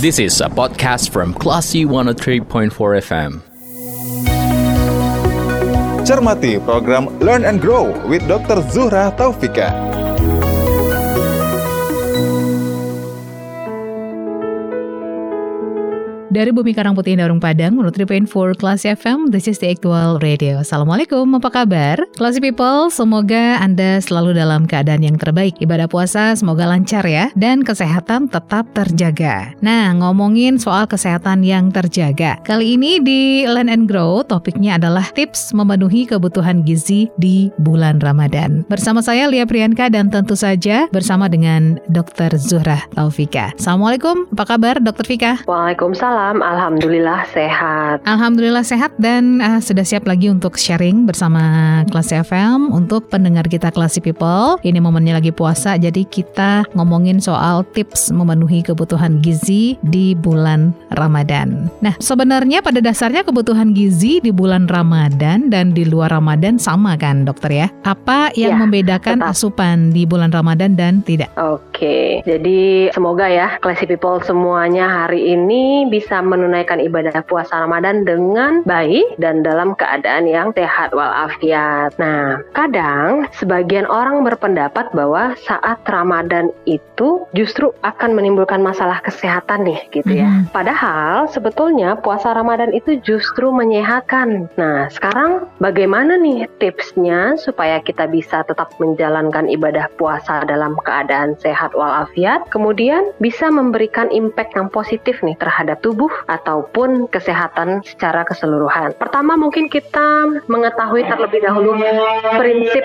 This is a podcast from Classy 103.4 FM. Cermati program Learn and Grow with Dr. Zuhra Taufika. Dari Bumi Karangputih Darung Padang, menurut 3.4 Kelas FM, this is the actual radio. Assalamualaikum, apa kabar? Classy people, semoga Anda selalu dalam keadaan yang terbaik. Ibadah puasa semoga lancar ya, dan kesehatan tetap terjaga. Nah, ngomongin soal kesehatan yang terjaga. Kali ini di Learn and Grow, topiknya adalah tips memenuhi kebutuhan gizi di bulan Ramadan. Bersama saya Lia Priyanka dan tentu saja bersama dengan Dr. Zuhra Taufika. Assalamualaikum, apa kabar Dr. Fika? Waalaikumsalam. Alhamdulillah sehat. Alhamdulillah sehat dan uh, sudah siap lagi untuk sharing bersama Kelas FM untuk pendengar kita Classy People. Ini momennya lagi puasa jadi kita ngomongin soal tips memenuhi kebutuhan gizi di bulan Ramadan. Nah, sebenarnya pada dasarnya kebutuhan gizi di bulan Ramadan dan di luar Ramadan sama kan, Dokter ya? Apa yang Ya, membedakan tetap. asupan di bulan Ramadan dan tidak? Oke, jadi semoga ya Classy People semuanya hari ini bisa menunaikan ibadah puasa Ramadan dengan baik dan dalam keadaan yang sehat walafiat. Nah, kadang sebagian orang berpendapat bahwa saat Ramadan itu justru akan menimbulkan masalah kesehatan nih gitu ya. Mhm. Padahal sebetulnya puasa Ramadan itu justru menyehatkan. Nah, sekarang bagaimana nih tipsnya supaya kita bisa tetap menjalankan ibadah puasa dalam keadaan sehat walafiat, kemudian bisa memberikan impact yang positif nih terhadap tubuh ataupun kesehatan secara keseluruhan. Pertama mungkin kita mengetahui terlebih dahulu prinsip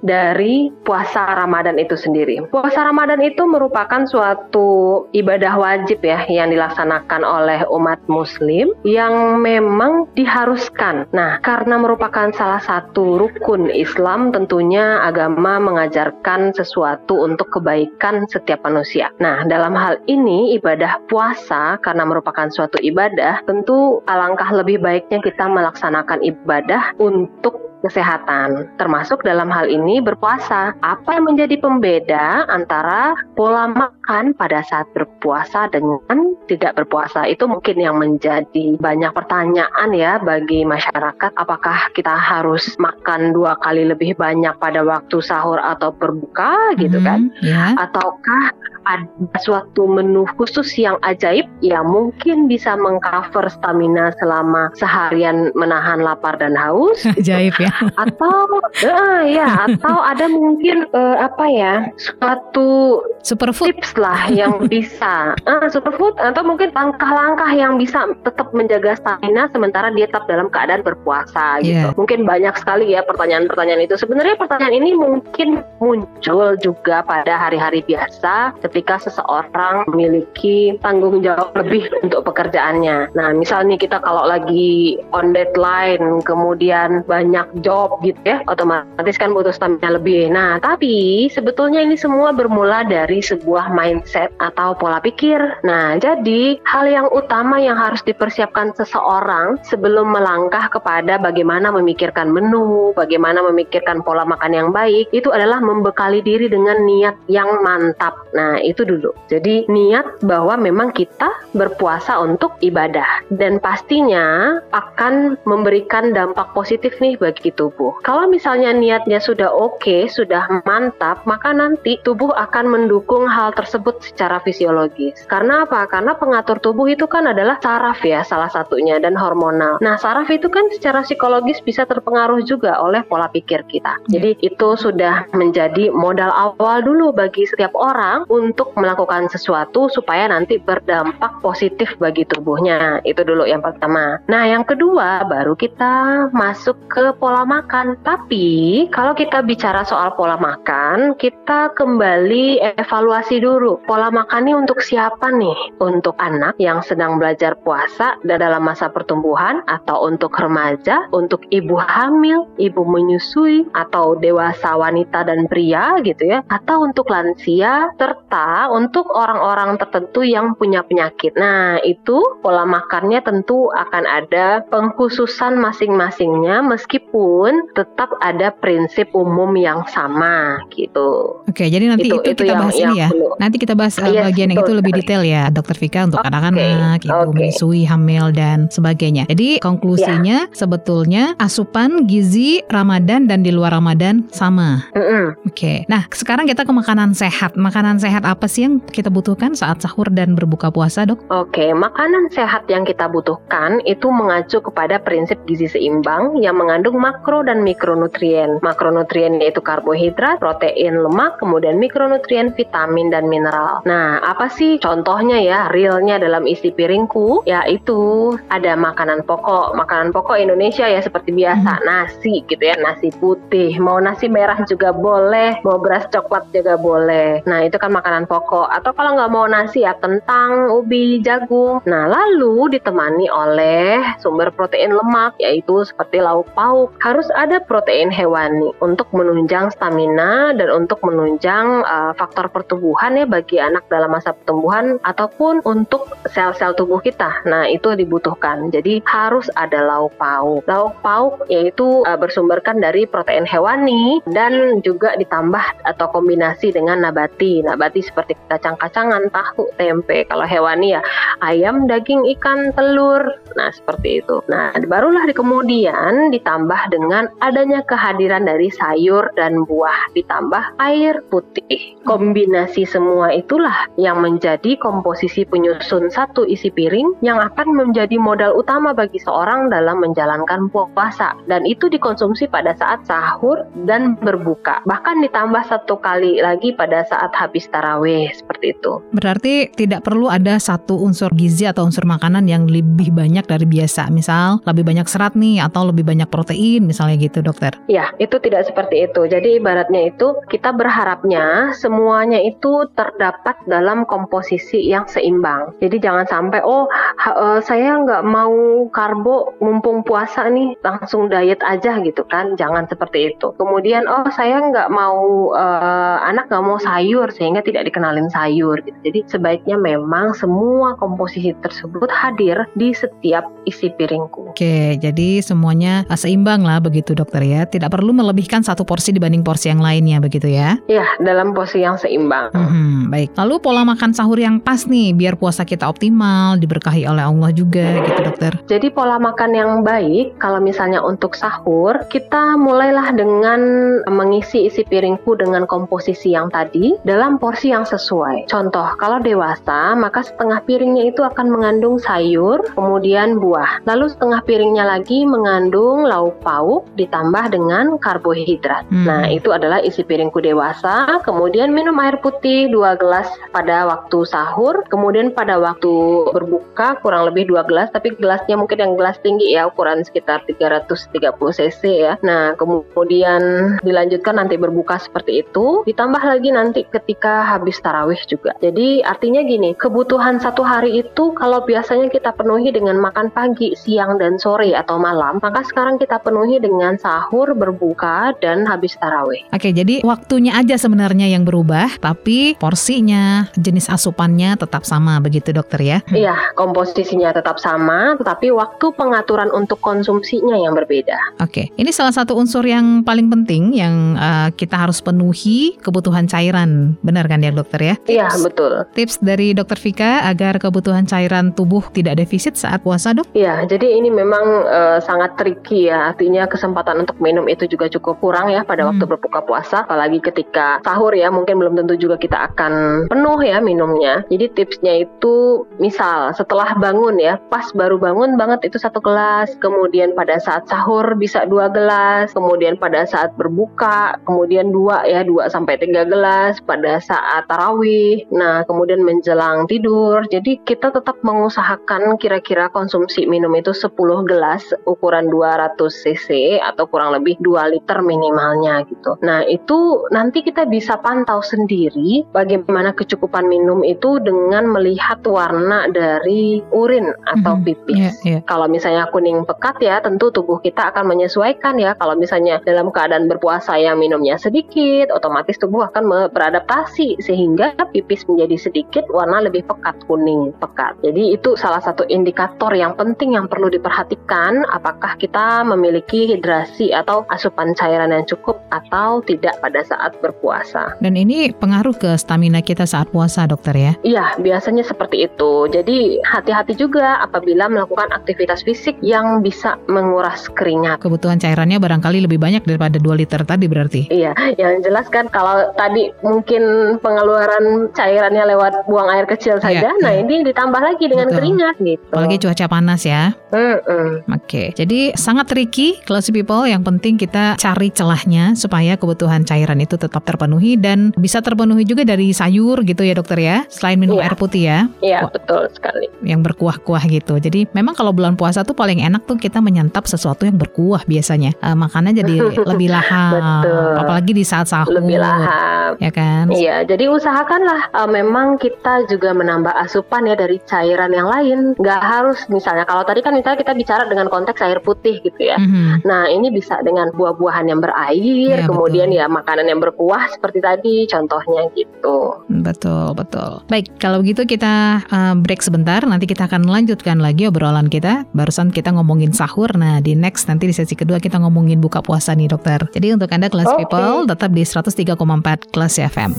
dari puasa Ramadan itu sendiri. Puasa Ramadan itu merupakan suatu ibadah wajib ya yang dilaksanakan oleh umat muslim yang memang diharuskan. Nah, karena merupakan salah satu rukun Islam tentunya agama mengajarkan sesuatu untuk kebaikan setiap manusia. Nah, dalam hal ini ibadah puasa karena merupakan suatu ibadah, tentu alangkah lebih baiknya kita melaksanakan ibadah untuk kesehatan, termasuk dalam hal ini berpuasa. Apa yang menjadi pembeda antara pola makan pada saat berpuasa dengan tidak berpuasa? Itu mungkin yang menjadi banyak pertanyaan ya bagi masyarakat. Apakah kita harus makan dua kali lebih banyak pada waktu sahur atau berbuka gitu kan? Mhm, Ya. ataukah ada suatu menu khusus yang ajaib yang mungkin bisa mengcover stamina selama seharian menahan lapar dan haus Ajaib ya. Atau eh, ya atau ada mungkin eh, apa ya suatu Superfood. tips lah yang bisa ah, superfood atau mungkin langkah-langkah yang bisa tetap menjaga stamina sementara dia tetap dalam keadaan berpuasa gitu. Iya. Mungkin banyak sekali ya pertanyaan-pertanyaan itu. Sebenarnya pertanyaan ini mungkin muncul juga pada hari-hari biasa ketika seseorang memiliki tanggung jawab lebih untuk pekerjaannya. Nah, misalnya kita kalau lagi on deadline kemudian banyak job gitu ya, otomatis kan butuh stamina lebih. Nah, tapi sebetulnya ini semua bermula dari sebuah mindset atau pola pikir. Nah, jadi hal yang utama yang harus dipersiapkan seseorang sebelum melangkah kepada bagaimana memikirkan menu, bagaimana memikirkan pola makan yang baik, itu adalah membekali diri dengan niat yang mantap. Nah, itu dulu. Jadi, niat bahwa memang kita berpuasa untuk ibadah dan pastinya akan memberikan dampak positif nih bagi tubuh. Kalau misalnya niatnya sudah oke, sudah mantap, maka nanti tubuh akan mendukung hal tersebut secara fisiologis. Karena apa? Karena pengatur tubuh itu kan adalah saraf ya salah satunya dan hormonal. Nah, saraf itu kan secara psikologis bisa terpengaruh juga oleh pola pikir kita. Jadi itu sudah menjadi modal awal dulu bagi setiap orang untuk melakukan sesuatu supaya nanti berdampak positif bagi tubuhnya. Itu dulu yang pertama. Nah, yang kedua baru kita masuk ke pola makan. Tapi kalau kita bicara soal pola makan, kita kembali evaluasi dulu. Pola makan ini untuk siapa nih? Untuk anak yang sedang belajar puasa dan dalam masa pertumbuhan atau untuk remaja, untuk ibu hamil, ibu menyusui atau dewasa wanita dan pria gitu ya, atau untuk lansia serta untuk orang-orang tertentu yang punya penyakit. Nah, itu pola makannya tentu akan ada pengkhususan masing-masingnya meskipun pun tetap ada prinsip umum yang sama gitu. Oke, jadi nanti itu, itu, itu kita yang, bahas ini ya. Perlu. Nanti kita bahas yes, bagian yang itu lebih detail ya, Dokter Vika untuk anak-anak, okay. ibu okay. menyusui, hamil dan sebagainya. Jadi konklusinya yeah. sebetulnya asupan gizi Ramadan dan di luar Ramadan sama. Mm -hmm. Oke. Okay. Nah, sekarang kita ke makanan sehat. Makanan sehat apa sih yang kita butuhkan saat sahur dan berbuka puasa, Dok? Oke, okay. makanan sehat yang kita butuhkan itu mengacu kepada prinsip gizi seimbang yang mengandung makro dan mikronutrien. Makronutrien yaitu karbohidrat, protein, lemak, kemudian mikronutrien, vitamin dan mineral. Nah, apa sih contohnya ya realnya dalam isi piringku? Yaitu ada makanan pokok. Makanan pokok Indonesia ya seperti biasa, hmm. nasi gitu ya, nasi putih. Mau nasi merah juga boleh, mau beras coklat juga boleh. Nah, itu kan makanan pokok. Atau kalau nggak mau nasi ya kentang, ubi, jagung. Nah, lalu ditemani oleh sumber protein lemak yaitu seperti lauk pauk. Harus ada protein hewani untuk menunjang stamina dan untuk menunjang uh, faktor pertumbuhan ya bagi anak dalam masa pertumbuhan ataupun untuk sel-sel tubuh kita. Nah, itu dibutuhkan. Jadi harus ada lauk pauk. Lauk pauk yaitu uh, bersumberkan dari protein hewani dan juga ditambah atau kombinasi dengan nabati. Nabati seperti kacang-kacangan, tahu, tempe. Kalau hewani ya ayam, daging, ikan, telur. Nah, seperti itu. Nah, barulah di kemudian ditambah dengan adanya kehadiran dari sayur dan buah ditambah air putih. Kombinasi semua itulah yang menjadi komposisi penyusun satu isi piring yang akan menjadi modal utama bagi seorang dalam menjalankan puasa dan itu dikonsumsi pada saat sahur dan berbuka. Bahkan ditambah satu kali lagi pada saat habis tarawih seperti itu. Berarti tidak perlu ada satu unsur gizi atau unsur makanan yang lebih banyak dari biasa. Misal lebih banyak serat nih atau lebih banyak protein misalnya gitu dokter ya itu tidak seperti itu jadi ibaratnya itu kita berharapnya semuanya itu terdapat dalam komposisi yang seimbang. Jadi jangan sampai oh ha, uh, saya nggak mau karbo mumpung puasa nih langsung diet aja gitu kan. Jangan seperti itu. Kemudian oh saya nggak mau uh, anak nggak mau sayur sehingga tidak dikenalin sayur. Gitu. Jadi sebaiknya memang semua komposisi tersebut hadir di setiap isi piringku. Oke, jadi semuanya seimbang lah begitu dokter ya. Tidak perlu melebihkan satu porsi dibanding porsi yang lainnya begitu ya? Iya, dalam porsi yang seimbang. Hmm, baik. Lalu pola makan sahur yang pas nih biar puasa kita optimal, diberkahi oleh Allah juga gitu dokter. Jadi pola makan yang baik kalau misalnya untuk sahur, kita mulailah dengan mengisi isi piringku dengan komposisi yang tadi dalam porsi yang sesuai. Contoh, kalau dewasa, maka setengah piringnya itu akan mengandung sayur, kemudian buah. Lalu setengah piringnya lagi mengandung lauk pauk ditambah dengan karbohidrat. Hmm. Nah, itu adalah isi piringku dewasa. Kemudian minum air putih 2 gelas pada waktu sahur, kemudian pada waktu berbuka kurang lebih dua gelas, tapi gelasnya mungkin yang gelas tinggi ya ukuran sekitar 330 cc ya. Nah kemudian dilanjutkan nanti berbuka seperti itu, ditambah lagi nanti ketika habis tarawih juga. Jadi artinya gini, kebutuhan satu hari itu kalau biasanya kita penuhi dengan makan pagi, siang dan sore atau malam, maka sekarang kita penuhi dengan sahur, berbuka dan habis tarawih. Oke, jadi waktunya aja sebenarnya yang berubah, tapi porsinya, jenis asupannya tetap sama begitu dokter ya? Iya, komposisinya tetap sama, tetapi waktu pengaturan untuk konsumsinya yang berbeda. Oke, ini salah satu unsur yang paling penting yang uh, kita harus penuhi kebutuhan cairan, benar kan ya dokter ya? Iya, betul. Tips dari dokter Vika agar kebutuhan cairan tubuh tidak defisit saat puasa dok? Iya, jadi ini memang uh, sangat tricky ya, artinya kesempatan untuk minum itu juga cukup kurang ya pada hmm. waktu berbuka puasa, apalagi ketika sahur ya, mungkin belum tentu juga kita akan penuh ya minumnya. Jadi tipsnya itu misal setelah bangun ya, pas baru bangun banget itu satu gelas, kemudian pada saat sahur bisa dua gelas, kemudian pada saat berbuka kemudian dua ya dua sampai tiga gelas pada saat tarawih. Nah kemudian menjelang tidur. Jadi kita tetap mengusahakan kira-kira konsumsi minum itu 10 gelas ukuran 200 cc atau kurang lebih 2 liter minimalnya gitu. Nah itu nanti kita bisa pantau sendiri bagaimana kecukupan minum itu dengan melihat warna dari urin atau mm-hmm. pipis. Yeah, yeah. Kalau misalnya kuning pekat ya, tentu tubuh kita akan menyesuaikan ya. Kalau misalnya dalam keadaan berpuasa yang minumnya sedikit, otomatis tubuh akan beradaptasi sehingga pipis menjadi sedikit, warna lebih pekat kuning pekat. Jadi itu salah satu indikator yang penting yang perlu diperhatikan apakah kita memiliki memiliki hidrasi atau asupan cairan yang cukup atau tidak pada saat berpuasa. Dan ini pengaruh ke stamina kita saat puasa, dokter ya? Iya, biasanya seperti itu. Jadi hati-hati juga apabila melakukan aktivitas fisik yang bisa menguras keringat. Kebutuhan cairannya barangkali lebih banyak daripada 2 liter tadi berarti. Iya, yang jelas kan kalau tadi mungkin pengeluaran cairannya lewat buang air kecil saja, Iya, nah iya. ini ditambah lagi dengan Betul. keringat gitu. Apalagi cuaca panas ya. Mm-mm. Oke, jadi sangat tricky, classy people. Yang penting kita cari celahnya supaya kebutuhan cairan itu tetap terpenuhi dan bisa terpenuhi juga dari sayur gitu ya dokter ya. Selain minum Iya. air putih ya, Iya, betul sekali. yang berkuah-kuah gitu. Jadi memang kalau bulan puasa tuh paling enak tuh kita menyantap sesuatu yang berkuah biasanya. Eh, makannya jadi lebih lahap. Betul. Apalagi di saat sahur. Lebih lahap. Ya kan? Iya, jadi usahakanlah uh, memang kita juga menambah asupan ya dari cairan yang lain. Nggak harus misalnya kalau tadi kan misalnya kita bicara dengan konteks air putih gitu ya. Mhm. Nah ini bisa dengan buah-buahan yang berair, Iya, kemudian betul. ya makanan yang berkuah seperti tadi contohnya gitu. Betul, betul. Baik, kalau begitu kita uh, break sebentar. Nanti kita akan melanjutkan lagi obrolan kita. Barusan kita ngomongin sahur. Nah, di next nanti di sesi kedua kita ngomongin buka puasa nih, dokter. Jadi untuk Anda kelas Oke. people tetap di 103,4 kelas FM.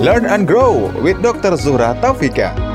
Learn and grow with Dr. Zuhra Taufika.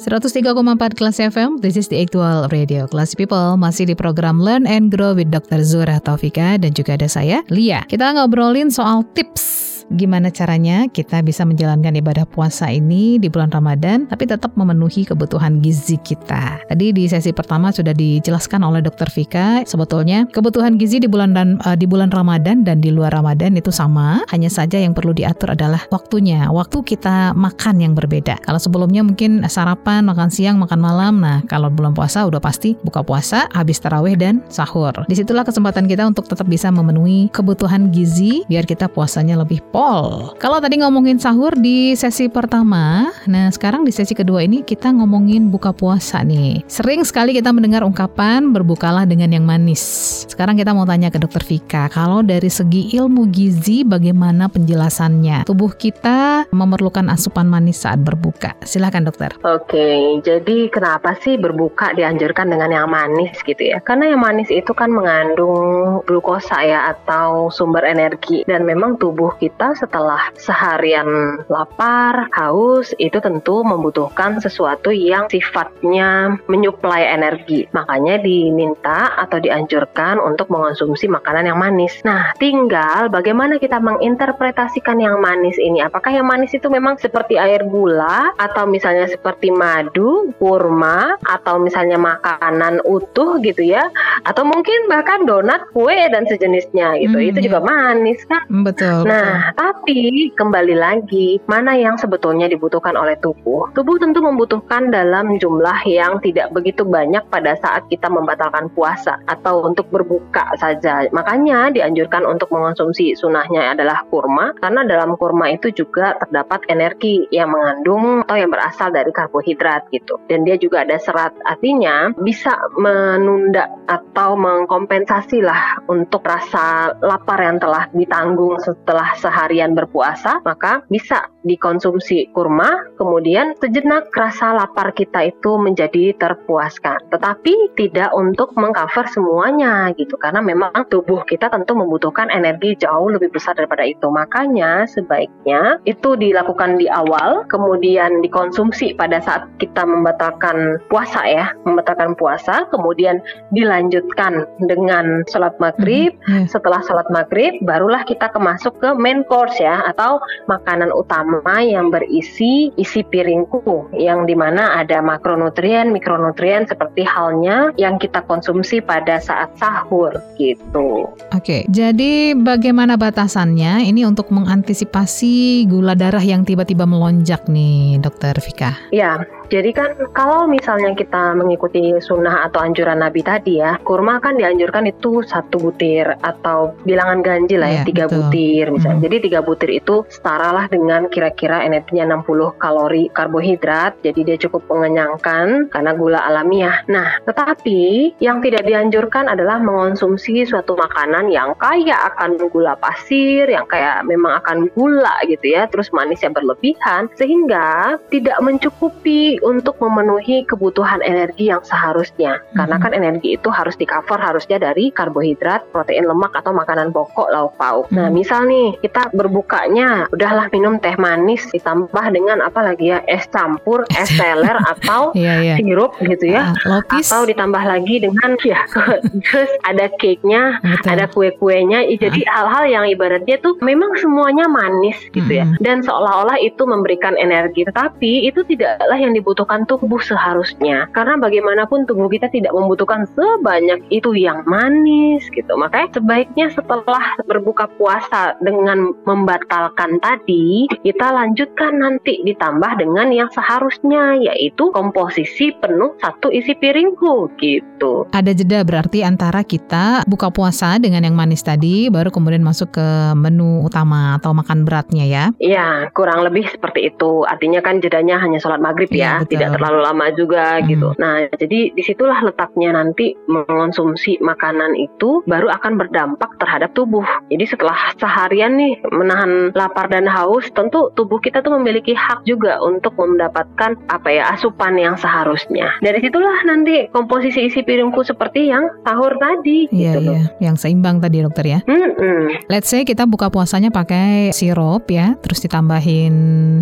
103,4 kelas FM, this is the actual radio. Kelas people masih di program Learn and Grow with Dr. Zura Taufika dan juga ada saya, Lia. Kita ngobrolin soal tips gimana caranya kita bisa menjalankan ibadah puasa ini di bulan Ramadan tapi tetap memenuhi kebutuhan gizi kita. Tadi di sesi pertama sudah dijelaskan oleh Dr. Vika sebetulnya kebutuhan gizi di bulan dan eh, di bulan Ramadan dan di luar Ramadan itu sama, hanya saja yang perlu diatur adalah waktunya. Waktu kita makan yang berbeda. Kalau sebelumnya mungkin sarapan, makan siang, makan malam. Nah, kalau bulan puasa udah pasti buka puasa, habis tarawih dan sahur. Di situlah kesempatan kita untuk tetap bisa memenuhi kebutuhan gizi biar kita puasanya lebih pol. Kalau tadi ngomongin sahur di sesi pertama, nah sekarang di sesi kedua ini kita ngomongin buka puasa nih. Sering sekali kita mendengar ungkapan berbukalah dengan yang manis. Sekarang kita mau tanya ke dokter Vika, kalau dari segi ilmu gizi bagaimana penjelasannya? Tubuh kita memerlukan asupan manis saat berbuka. Silahkan dokter. Oke, jadi kenapa sih berbuka dianjurkan dengan yang manis gitu ya? Karena yang manis itu kan mengandung glukosa ya atau sumber energi dan memang tubuh kita setelah seharian lapar, haus itu tentu membutuhkan sesuatu yang sifatnya menyuplai energi. Makanya diminta atau dianjurkan untuk mengonsumsi makanan yang manis. Nah, tinggal bagaimana kita menginterpretasikan yang manis ini. Apakah yang manis itu memang seperti air gula atau misalnya seperti madu, kurma atau misalnya makanan utuh gitu ya atau mungkin bahkan donat, kue dan sejenisnya gitu. Hmm, itu juga manis kan. Hmm, Betul. Nah, tapi kembali lagi, mana yang sebetulnya dibutuhkan oleh tubuh? Tubuh tentu membutuhkan dalam jumlah yang tidak begitu banyak pada saat kita membatalkan puasa atau untuk berbuka saja. Makanya dianjurkan untuk mengonsumsi sunahnya adalah kurma, karena dalam kurma itu juga terdapat energi yang mengandung atau yang berasal dari karbohidrat gitu. Dan dia juga ada serat, artinya bisa menunda atau mengkompensasi lah untuk rasa lapar yang telah ditanggung setelah seharian berpuasa, maka bisa dikonsumsi kurma, kemudian sejenak rasa lapar kita itu menjadi terpuaskan. Tetapi tidak untuk mengcover semuanya gitu, karena memang tubuh kita tentu membutuhkan energi jauh lebih besar daripada itu. Makanya sebaiknya itu dilakukan di awal, kemudian dikonsumsi pada saat kita membatalkan puasa ya, membatalkan puasa, kemudian dilanjutkan dengan sholat maghrib, Iya. setelah sholat maghrib barulah kita ke masuk ke main course ya atau makanan utama yang berisi isi piringku yang di mana ada makronutrien mikronutrien seperti halnya yang kita konsumsi pada saat sahur gitu Oke, jadi bagaimana batasannya ini untuk mengantisipasi gula darah yang tiba-tiba melonjak nih, Dokter Vika? ya Jadi kan kalau misalnya kita mengikuti sunnah atau anjuran Nabi tadi ya, kurma kan dianjurkan itu satu butir atau bilangan ganjil lah ya, Iya, tiga betul. butir misalnya. Mhm. Jadi tiga butir itu setara lah dengan kira-kira energinya 60 kalori karbohidrat. Jadi dia cukup mengenyangkan karena gula alamiah. Nah, tetapi yang tidak dianjurkan adalah mengonsumsi suatu makanan yang kaya akan gula pasir, yang kayak memang akan gula gitu ya, terus manisnya berlebihan sehingga tidak mencukupi untuk memenuhi kebutuhan energi yang seharusnya. Karena Mhm. kan energi itu harus di cover harusnya dari karbohidrat, protein lemak atau makanan pokok lauk pauk. Nah, Mhm. misal nih kita berbukanya udahlah minum teh manis ditambah dengan apa lagi ya es campur, es teler atau Iya, iya. sirup gitu ya. Ah, lopis. Atau ditambah lagi dengan ya terus ada cake-nya, Betul. ada kue-kuenya. Jadi hal-hal yang ibaratnya tuh memang semuanya manis gitu ya. Mm-mm. Dan seolah-olah itu memberikan energi, tetapi itu tidaklah yang dibutuhkan tubuh seharusnya. Karena bagaimanapun tubuh kita tidak membutuhkan sebanyak itu yang manis gitu. Makanya sebaiknya setelah berbuka puasa dengan membatalkan tadi, kita lanjutkan nanti ditambah dengan yang seharusnya yaitu komposisi penuh satu isi piringku gitu. Ada jeda berarti antara kita buka puasa dengan yang manis tadi, baru kemudian masuk ke menu utama atau makan beratnya ya. Ya, kurang lebih seperti itu. Artinya kan jedanya hanya sholat maghrib Iya, ya, betul. tidak terlalu lama juga Hmm. gitu. Nah, jadi di situlah letaknya nanti mengonsumsi makanan itu baru akan berdampak terhadap tubuh. Jadi setelah seharian nih menahan lapar dan haus, tentu tubuh kita tuh memiliki hak juga untuk mendapatkan apa ya asupan yang seharusnya. Dari situlah nanti komposisi isi piringku seperti yang sahur tadi Iya, gitu loh. iya. Yang seimbang tadi dokter ya. Mm-mm. Let's say kita buka puasanya pakai sirup ya, terus ditambahin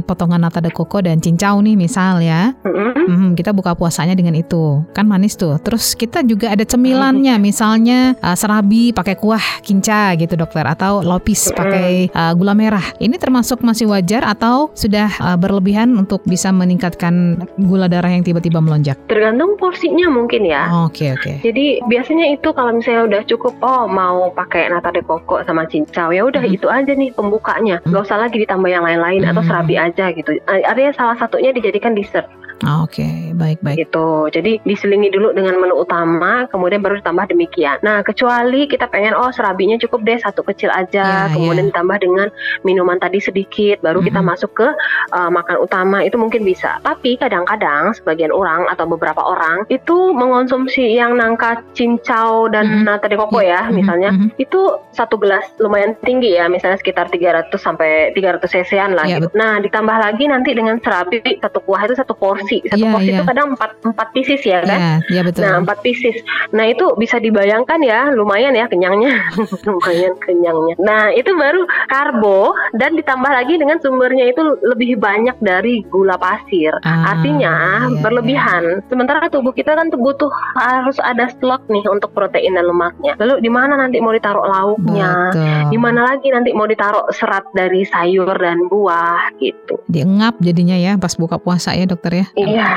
potongan nata de coco dan cincau nih misal ya. Mm-mm. Hmm, kita buka puasanya dengan itu. Kan manis tuh. Terus kita juga ada cemilannya, misalnya uh, serabi pakai kuah kinca gitu dokter atau lopis pakai uh, gula merah. Ini termasuk masih wajar atau sudah uh, berlebihan untuk bisa meningkatkan gula darah yang tiba-tiba melonjak? Tergantung porsinya mungkin ya. Oke, oke. Jadi biasanya itu kalau misalnya udah cukup, oh mau pakai nata de coco sama cincau, ya udah Mhm. itu aja nih pembukanya. Mhm. Gak usah lagi ditambah yang lain-lain atau Mhm. serabi aja gitu. Artinya salah satunya dijadikan dessert Ah, Oke, baik-baik. gitu. Jadi diselingi dulu dengan menu utama, kemudian baru ditambah demikian. Nah kecuali kita pengen oh serabinya cukup deh satu kecil aja, Ya, kemudian ditambah dengan minuman tadi sedikit, baru kita Mhm. masuk ke uh, makan utama itu mungkin bisa. Tapi kadang-kadang sebagian orang atau beberapa orang itu mengonsumsi yang nangka cincau dan Mhm. nata de coco ya, mhm, misalnya mhm. itu satu gelas lumayan tinggi ya, misalnya sekitar 300 sampai 300 cc-an lah. Iya, gitu. Nah ditambah lagi nanti dengan serabi satu kuah itu satu porsi, satu Iya, porsi iya. Itu kadang empat empat pieces ya kan. Iya, iya betul. Nah, empat pieces. Nah, itu bisa dibayangkan ya, lumayan ya kenyangnya. lumayan kenyangnya. Nah, itu baru karbo dan ditambah lagi dengan sumbernya itu lebih banyak dari gula pasir. Ah, Artinya iya, berlebihan. Sementara tubuh kita kan tuh butuh harus ada slot nih untuk protein dan lemaknya. Lalu di mana nanti mau ditaruh lauknya? Di mana lagi nanti mau ditaruh serat dari sayur dan buah gitu. Diengap jadinya ya pas buka puasa ya dokter ya. Iya.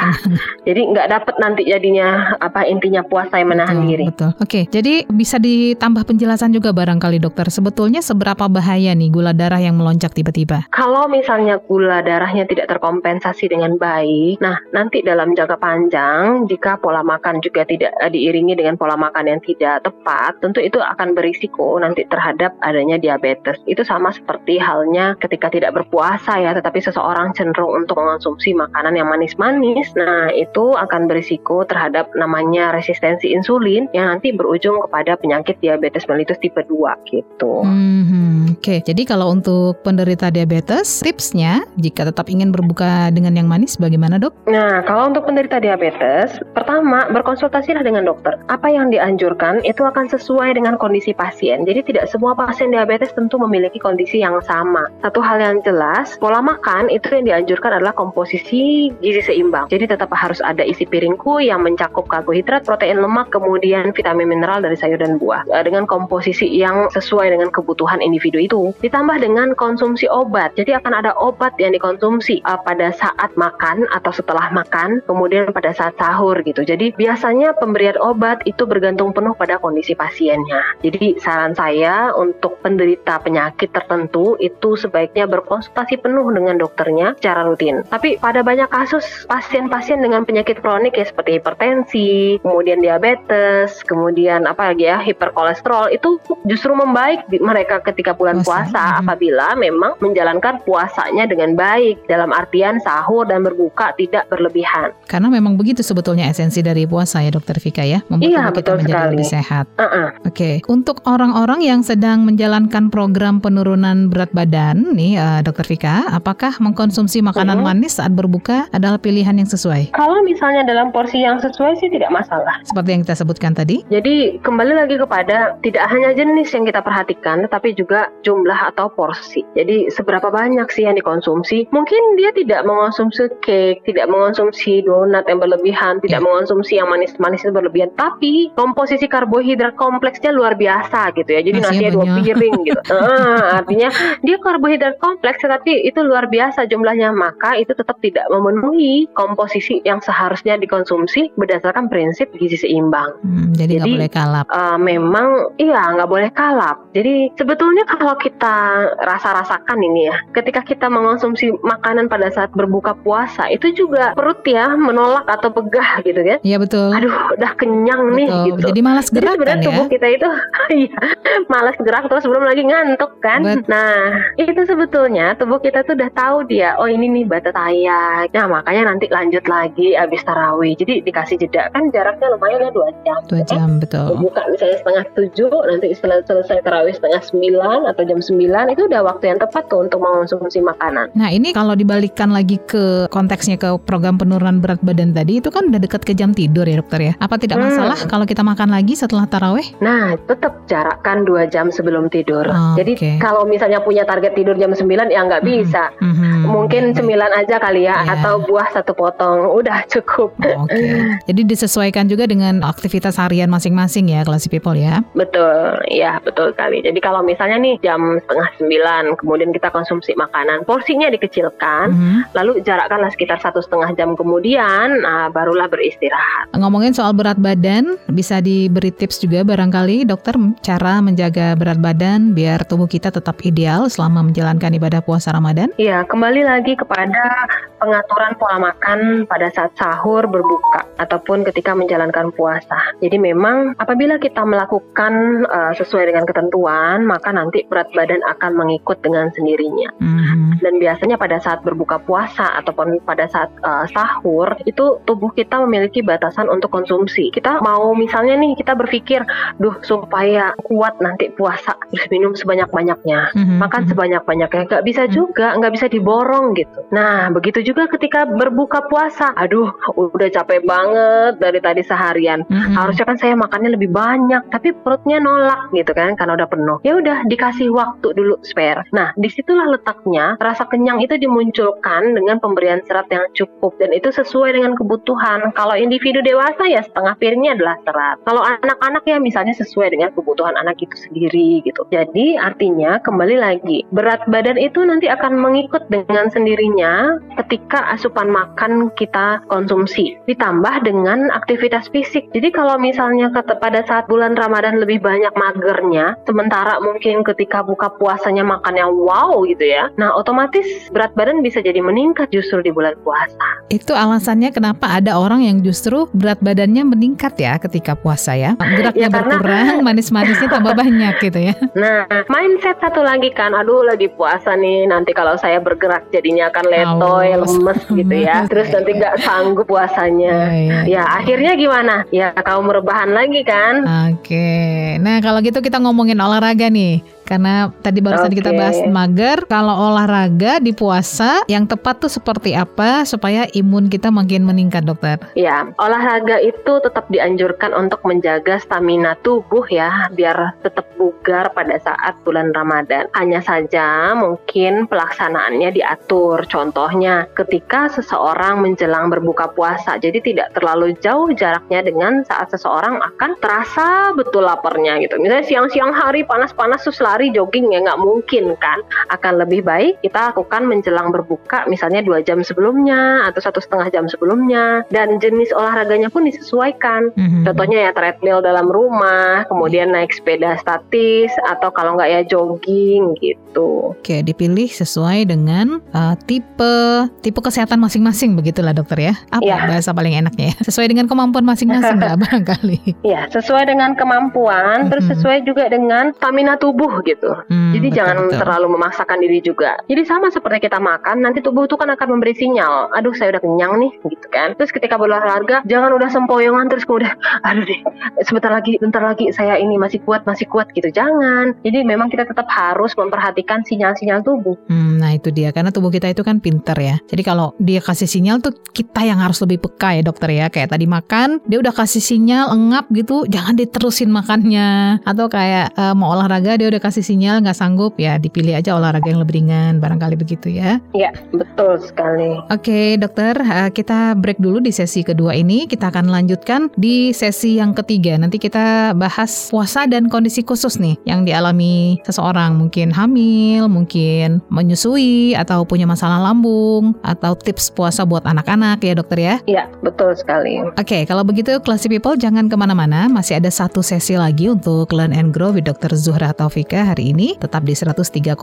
Jadi nggak dapet nanti jadinya apa intinya puasa yang menahan betul, diri. Betul. Oke, jadi bisa ditambah penjelasan juga barangkali dokter. Sebetulnya seberapa bahaya nih gula darah yang melonjak tiba-tiba? Kalau misalnya gula darahnya tidak terkompensasi dengan baik, nah nanti dalam jangka panjang jika pola makan juga tidak eh, diiringi dengan pola makan yang tidak tepat, tentu itu akan berisiko nanti terhadap adanya diabetes. Itu sama seperti halnya ketika tidak berpuasa ya, tetapi seseorang cenderung untuk mengonsumsi makanan yang manis-manis. Nah, itu akan berisiko terhadap namanya resistensi insulin yang nanti berujung kepada penyakit diabetes mellitus tipe 2 gitu. Hmm, Oke, jadi kalau untuk penderita diabetes, tipsnya jika tetap ingin berbuka dengan yang manis, bagaimana dok? Nah, kalau untuk penderita diabetes, pertama berkonsultasilah dengan dokter. Apa yang dianjurkan itu akan sesuai dengan kondisi pasien. Jadi tidak semua pasien diabetes tentu memiliki kondisi yang sama. Satu hal yang jelas, pola makan itu yang dianjurkan adalah komposisi gizi seimbang. Jadi tetap harus ada isi piringku yang mencakup karbohidrat, protein lemak, kemudian vitamin mineral dari sayur dan buah. Eh, Dengan komposisi yang sesuai dengan kebutuhan individu itu. Ditambah dengan konsumsi obat. Jadi akan ada obat yang dikonsumsi eh, pada saat makan atau setelah makan, kemudian pada saat sahur gitu. Jadi biasanya pemberian obat itu bergantung penuh pada kondisi pasiennya. Jadi saran saya untuk penderita penyakit tertentu itu sebaiknya berkonsultasi penuh dengan dokternya secara rutin. Tapi pada banyak kasus pasien-pasien dengan penyakit kronik ya seperti hipertensi, kemudian diabetes, kemudian apa lagi ya hiperkolesterol itu justru membaik di mereka ketika bulan Puasa. puasa Mhm. apabila memang menjalankan puasanya dengan baik dalam artian sahur dan berbuka tidak berlebihan. Karena memang begitu sebetulnya esensi dari puasa ya Dokter Vika ya, membuat Iya, kita betul menjadi sekali. lebih sehat. Uh-uh. Oke, untuk orang-orang yang sedang menjalankan program penurunan berat badan nih eh, Dokter Vika, apakah mengkonsumsi makanan Mhm. manis saat berbuka adalah pilihan yang sesuai? Kalau misalnya dalam porsi yang sesuai sih tidak masalah. Seperti yang kita sebutkan tadi? Jadi kembali lagi kepada tidak hanya jenis yang kita perhatikan, tetapi juga jumlah atau porsi. Jadi seberapa banyak sih yang dikonsumsi? Mungkin dia tidak mengonsumsi cake, tidak mengonsumsi donat yang berlebihan, tidak Iya. mengonsumsi yang manis-manis yang berlebihan, tapi komposisi karbohidrat kompleksnya luar biasa gitu ya. Jadi nasinya dua piring gitu. Ah, artinya dia karbohidrat kompleks, tetapi itu luar biasa jumlahnya. Maka itu tetap tidak memenuhi komposisi yang seharusnya dikonsumsi berdasarkan prinsip gizi seimbang Hmm, jadi nggak Jadi, boleh kalap. uh, memang iya nggak boleh kalap. Jadi sebetulnya kalau kita rasa-rasakan ini ya, ketika kita mengonsumsi makanan pada saat berbuka puasa itu juga perut ya menolak atau begah gitu kan. Iya betul. Aduh, udah kenyang nih Betul. gitu. Jadi malas Jadi gerak kan sebenarnya ya? tubuh kita itu iya, malas gerak terus belum lagi ngantuk kan. Bet- Nah, itu sebetulnya tubuh kita tuh udah tahu dia, oh ini nih batas saya. Nah, makanya nanti lanjut lagi habis tarawih. Jadi dikasih jeda kan jaraknya lumayan ya dua jam. Dua jam betul. Buka misalnya setengah tujuh, nanti setelah selesai tarawih setengah sembilan atau jam sembilan itu udah waktu yang tepat tuh untuk mengonsumsi makanan. Nah ini kalau dibalikkan lagi ke konteksnya ke program penurunan berat badan tadi itu kan udah dekat ke jam tidur ya dokter ya. Apa tidak Hmm. masalah kalau kita makan lagi setelah taraweh? Nah, tetap jarakkan dua jam sebelum tidur. Oh, Jadi oke. kalau misalnya punya target tidur jam sembilan ya nggak Mhm. bisa. Mhm. Mungkin sembilan aja kali ya, Iya. atau buah satu potong, udah cukup. Oh, Oke, jadi disesuaikan juga dengan aktivitas harian masing-masing ya, classy people ya. Betul, ya betul sekali. Jadi kalau misalnya nih jam setengah sembilan, kemudian kita konsumsi makanan, porsinya dikecilkan, Mhm. lalu jarakkanlah sekitar satu setengah jam kemudian, nah, barulah beristirahat. Ngomongin soal berat badan, bisa diberi tips juga barangkali dokter cara menjaga berat badan biar tubuh kita tetap ideal selama menjalankan ibadah puasa Ramadan. Ya, kembali lagi kepada pengaturan pola makan pada saat sahur, berbuka, ataupun ketika menjalankan puasa. Jadi memang apabila kita melakukan uh, sesuai dengan ketentuan, maka nanti berat badan akan mengikut dengan sendirinya. Mhm. Dan biasanya pada saat berbuka puasa ataupun pada saat uh, sahur, itu tubuh kita memiliki batasan untuk konsumsi. Kita mau misalnya nih, kita berpikir, duh supaya kuat nanti puasa, terus minum sebanyak-banyaknya Mhm. makan sebanyak-banyaknya nggak bisa Hmm. juga nggak bisa diborong gitu nah begitu juga ketika berbuka puasa aduh udah capek banget dari tadi seharian. Mhm. harusnya kan saya makannya lebih banyak tapi perutnya nolak gitu kan karena udah penuh. Ya udah dikasih waktu dulu spare. Nah di situlah letaknya rasa kenyang itu dimunculkan dengan pemberian serat yang cukup. Dan itu sesuai dengan kebutuhan. Kalau individu dewasa ya setengah piringnya adalah serat. Kalau anak-anak ya misalnya sesuai dengan kebutuhan anak itu sendiri gitu. Jadi artinya kembali lagi berat badan itu nanti akan mengikut dengan sendirinya ketika asupan makan kita konsumsi ditambah dengan aktivitas fisik jadi kalau misalnya pada saat bulan Ramadan lebih banyak magernya sementara mungkin ketika buka puasanya makan yang wow gitu ya nah otomatis berat badan bisa jadi meningkat justru di bulan puasa Itu alasannya kenapa ada orang yang justru berat badannya meningkat ya ketika puasa ya. Geraknya Ya, karena- berkurang, manis-manisnya tambah banyak gitu ya. Nah, mindset satu lagi kan, aduh lagi puasa nih, nanti kalau saya bergerak jadinya akan letoy, lemes gitu ya. Terus nanti nggak sanggup puasanya. Iya, iya. Ya, akhirnya gimana? Ya, kaum rebahan lagi kan? Oke, nah kalau gitu kita ngomongin olahraga nih. Karena tadi barusan kita Oke. bahas mager, kalau olahraga di puasa yang tepat tuh seperti apa supaya imun kita makin meningkat dokter? Ya, olahraga itu tetap dianjurkan untuk menjaga stamina tubuh ya, biar tetap bugar pada saat bulan Ramadan. Hanya saja mungkin pelaksanaannya diatur. Contohnya, ketika seseorang menjelang berbuka puasa, jadi tidak terlalu jauh jaraknya dengan saat seseorang akan terasa betul laparnya gitu. Misalnya siang-siang hari panas-panas terus lari lari jogging ya nggak mungkin kan. Akan lebih baik kita lakukan menjelang berbuka misalnya dua jam sebelumnya atau satu setengah jam sebelumnya dan jenis olahraganya pun disesuaikan. Mhm. Contohnya ya treadmill dalam rumah, kemudian naik sepeda statis atau kalau nggak ya jogging gitu. Oke, dipilih sesuai dengan uh, tipe tipe kesehatan masing-masing begitulah dokter ya. Apa Iya. bahasa paling enaknya ya? Sesuai dengan kemampuan masing-masing nggak barangkali. Ya, sesuai dengan kemampuan, terus Mhm. sesuai juga dengan stamina tubuh gitu. Hmm, Jadi betul, jangan betul. terlalu memaksakan diri juga. Jadi sama seperti kita makan, nanti tubuh itu kan akan memberi sinyal, aduh saya udah kenyang nih, gitu kan. Terus ketika berolahraga, jangan udah sempoyongan terus kemudian, aduh deh, sebentar lagi, bentar lagi saya ini masih kuat, masih kuat gitu. Jangan. Jadi memang kita tetap harus memperhatikan sinyal-sinyal tubuh. Hmm, nah itu dia karena tubuh kita itu kan pinter ya. Jadi kalau dia kasih sinyal tuh kita yang harus lebih peka ya dokter ya. Kayak tadi makan dia udah kasih sinyal engap gitu, jangan diterusin makannya. Atau kayak eh, mau olahraga dia udah kasih sinyal nggak sanggup ya dipilih aja olahraga yang lebih ringan barangkali begitu ya. Ya, betul sekali. Oke dokter eh, kita break dulu di sesi kedua ini. Kita akan lanjutkan di sesi yang ketiga. Nanti kita bahas puasa dan kondisi khusus nih yang dialami seseorang mungkin hamil, mungkin menyusui atau punya masalah lambung atau tips puasa buat anak-anak ya dokter ya. Ya, betul sekali. Oke, kalau begitu Classy People jangan ke mana-mana. Masih ada satu sesi lagi untuk Learn and Grow with Dr. Zuhra Taufika hari ini. Tetap di 103,4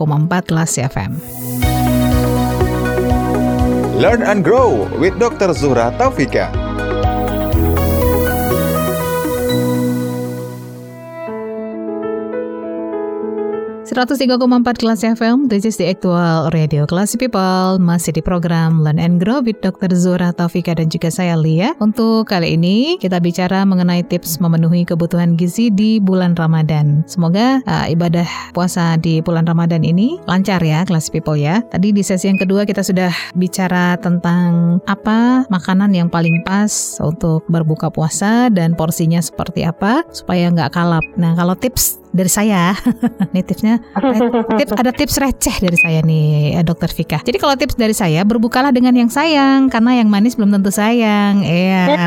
Classy FM. Learn and Grow with Dr. Zuhra Taufika. 103,4 Kelas FM, this is the actual radio Kelas People, masih di program Learn and Grow with Dr. Zura Taufika dan juga saya Lia. Untuk kali ini kita bicara mengenai tips memenuhi kebutuhan gizi di bulan Ramadan. Semoga uh, ibadah puasa di bulan Ramadan ini lancar ya Kelas People ya. Tadi di sesi yang kedua kita sudah bicara tentang apa makanan yang paling pas untuk berbuka puasa dan porsinya seperti apa supaya nggak kalap. Nah kalau tips dari saya, nih tipsnya tips ada tips receh dari saya nih eh, dokter Vika. Jadi kalau tips dari saya berbukalah dengan yang sayang karena yang manis belum tentu sayang. Iya.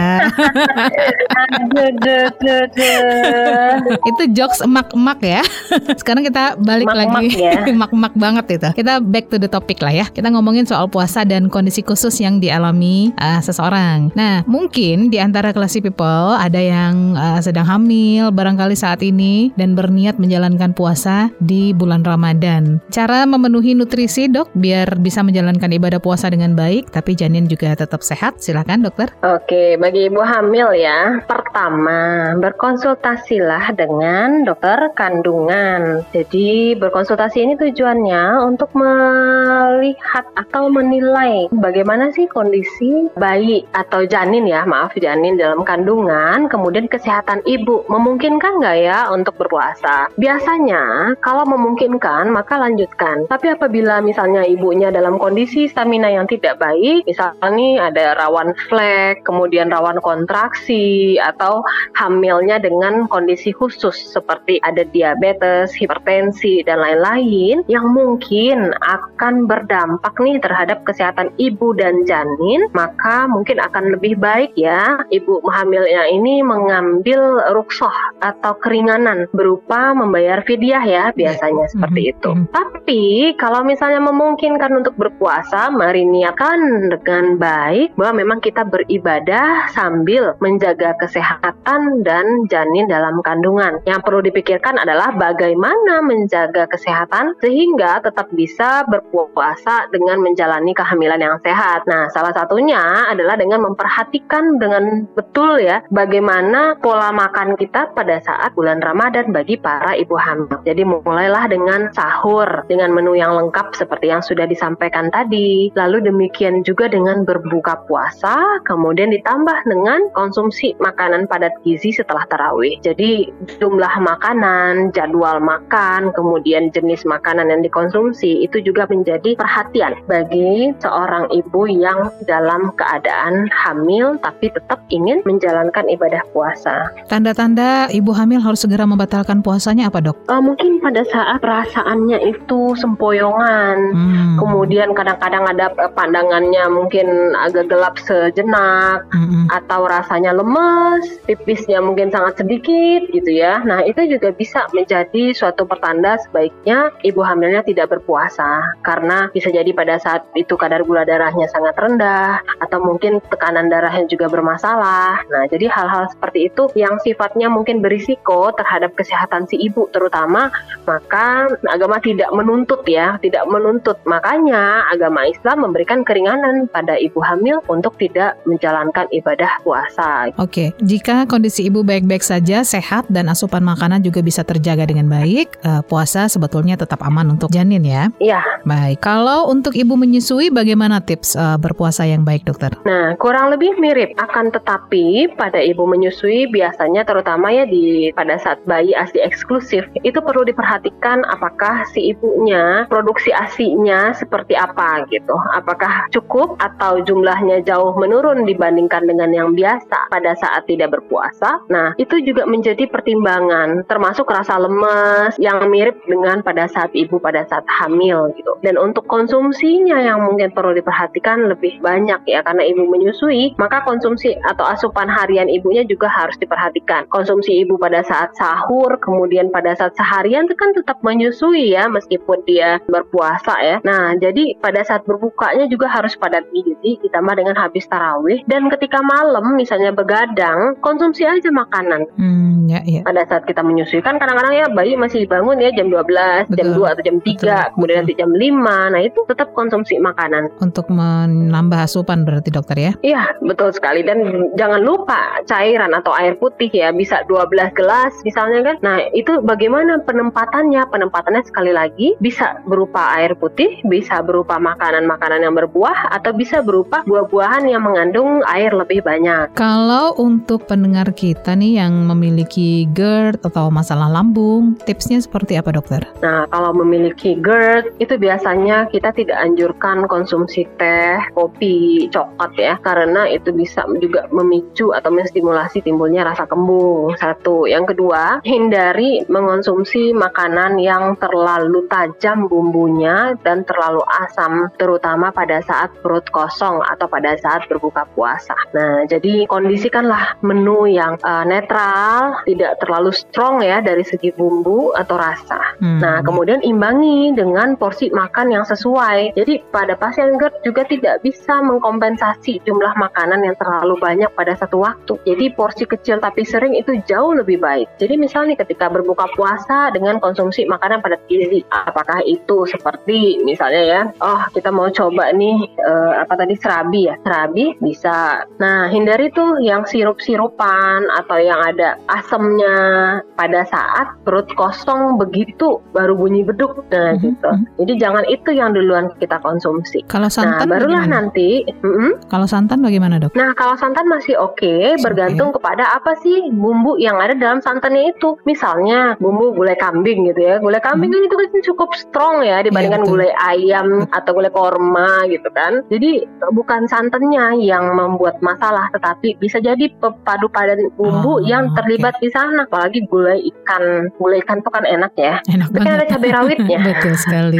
Itu jokes emak-emak ya. Sekarang kita balik Emak-emak lagi ya. emak-emak banget itu. Kita back to the topic lah ya. Kita ngomongin soal puasa dan kondisi khusus yang dialami uh, seseorang. Nah, mungkin di antara classy people ada yang uh, sedang hamil barangkali saat ini dan berniat menjalankan puasa di bulan Ramadan. Cara memenuhi nutrisi, Dok, biar bisa menjalankan ibadah puasa dengan baik tapi janin juga tetap sehat. Silakan, Dokter. Oke, bagi ibu hamil ya, pertama berkonsultasilah dengan dokter kandungan. Jadi berkonsultasi ini tujuannya untuk melihat atau menilai bagaimana sih kondisi bayi atau janin ya, maaf janin dalam kandungan, kemudian kesehatan ibu memungkinkan nggak ya untuk berpuasa. Biasanya kalau memungkinkan maka lanjutkan. Tapi apabila misalnya ibunya dalam kondisi stamina yang tidak baik, misalnya nih ada rawan flek, kemudian rawan kontraksi atau hamilnya dengan kondisi khusus seperti ada diabetes, hipertensi dan lain-lain yang mungkin akan berdampak nih terhadap kesehatan ibu dan janin, maka mungkin akan lebih baik ya ibu hamilnya ini mengambil ruksoh atau keringanan berupa membayar fidyah ya biasanya seperti Mhm, itu. mhm. Tapi kalau misalnya memungkinkan untuk berpuasa, mari niatkan dengan baik bahwa memang kita beribadah sambil menjaga kesehatan dan janin dalam kandungan. Yang perlu dipikirkan adalah bagaimana menjaga kesehatan sehingga tetap bisa berpuasa dengan menjalani kehamilan yang sehat. Nah, salah satunya adalah dengan memperhatikan dengan betul ya bagaimana pola makan kita pada saat bulan Ramadan bagi para ibu hamil. Jadi mulailah dengan sahur dengan menu yang lengkap seperti yang sudah disampaikan tadi. Lalu demikian juga dengan berbuka puasa, kemudian ditambah dengan konsumsi makanan padat gizi setelah tarawih. Jadi jumlah makanan, jadwal makan, kemudian jenis makanan yang dikonsumsi itu juga menjadi perhatian bagi seorang ibu yang dalam keadaan hamil tapi tetap ingin menjalankan ibadah puasa. Tanda-tanda ibu hamil harus segera membatalkan puasanya apa dok? Uh, mungkin pada saat perasaannya itu sempoyongan, hmm. kemudian kadang-kadang ada pandangannya mungkin agak gelap sejenak, hmm. atau rasanya lemes, pipisnya mungkin sangat sedikit gitu ya. Nah itu juga bisa menjadi suatu pertanda sebaiknya ibu hamilnya tidak berpuasa karena bisa jadi pada saat itu kadar gula darahnya sangat rendah atau mungkin tekanan darahnya juga bermasalah. Nah jadi hal-hal seperti itu yang sifatnya mungkin berisiko terhadap kesehatan si ibu terutama maka agama tidak menuntut ya, tidak menuntut. Makanya agama Islam memberikan keringanan pada ibu hamil untuk tidak menjalankan ibadah puasa. Oke, jika kondisi ibu baik-baik saja, sehat dan asupan makanan juga bisa terjaga dengan baik, uh, puasa sebetulnya tetap aman untuk janin ya? Iya. Baik, kalau untuk ibu menyusui bagaimana tips uh, berpuasa yang baik dokter? Nah, kurang lebih mirip akan tetapi pada ibu menyusui biasanya terutama ya di pada saat bayi ASI eksklusif itu perlu diperhatikan apakah si ibunya produksi ASINya seperti apa gitu. Apakah cukup atau jumlahnya jauh menurun dibandingkan dengan yang biasa pada saat tidak berpuasa. Nah, itu juga menjadi pertimbangan termasuk rasa lemas yang mirip dengan pada saat ibu pada saat hamil gitu. Dan untuk konsumsinya yang mungkin perlu diperhatikan lebih banyak ya karena ibu menyusui, maka konsumsi atau asupan harian ibunya juga harus diperhatikan. Konsumsi ibu pada saat sahur, kemudian pada saat seharian itu kan tetap menyusui ya meskipun dia berpuasa ya. Nah, jadi pada saat berbukanya juga harus padat gizi ditambah dengan habis tarawih dan ketika malam misalnya begadang, konsumsi aja makanan. Hmm, ya, ya. Pada saat kita menyusui kan kadang-kadang ya bayi masih bangun ya jam 12 Betul. jam 2 atau jam 3, Betul. kemudian nanti jam 5. Nah, itu tetap konsumsi makanan. Untuk menambah asupan berarti dokter ya? Iya, betul sekali. Dan jangan lupa cairan atau air putih ya, bisa 12 gelas misalnya kan. Nah, itu bagaimana penempatannya? Penempatannya sekali lagi bisa berupa air putih, bisa berupa makanan-makanan yang berbuah atau bisa berupa buah-buahan yang mengandung air lebih banyak. Kalau untuk pendengar kita nih yang memiliki GERD atau masalah lambung, tipsnya seperti apa dokter? Nah, kalau memiliki GERD itu biasanya kita tidak anjurkan konsumsi teh, kopi, coklat ya, karena itu bisa juga memicu atau menstimulasi timbulnya rasa kembung. Satu, yang kedua, hindari mengonsumsi makanan yang terlalu tajam bumbunya dan terlalu asam, terutama pada saat perut kosong atau pada saat berbuka puasa. Nah, jadi kondisikanlah menu yang uh, netral, tidak terlalu strong ya dari segi bumbu atau rasa. Hmm. Nah, kemudian imbangi dengan porsi makan yang sesuai. Jadi pada pasien GERD juga tidak bisa mengkompensasi jumlah makanan yang terlalu banyak pada satu waktu. Jadi porsi kecil tapi sering itu jauh lebih baik. Jadi misalnya ketika berbuka puasa dengan konsumsi makanan pada gizi, apakah itu seperti misalnya ya, oh kita mau coba nih uh, apa tadi serabi ya, serabi bisa. Nah hindari tuh yang sirup-sirupan atau yang ada asemnya pada saat perut kosong begitu baru bunyi beduk nah mm-hmm. gitu mhm. jadi jangan itu yang duluan kita konsumsi kalau santan nah barulah bagaimana? nanti mm-hmm. kalau santan bagaimana dok nah kalau santan masih oke okay, bergantung okay. kepada apa sih bumbu yang ada dalam santannya itu misalnya bumbu gulai kambing gitu ya gulai kambing mm-hmm. itu kan cukup strong ya dibandingkan yeah, gulai ayam atau gulai korma gitu kan jadi bukan santannya yang membuat masalah tetapi bisa jadi padu padan bumbu oh, yang terlibat okay. di sana apalagi gulai ikan gulai ikan itu kan enak ya enak banget cabai rawitnya. Betul sekali.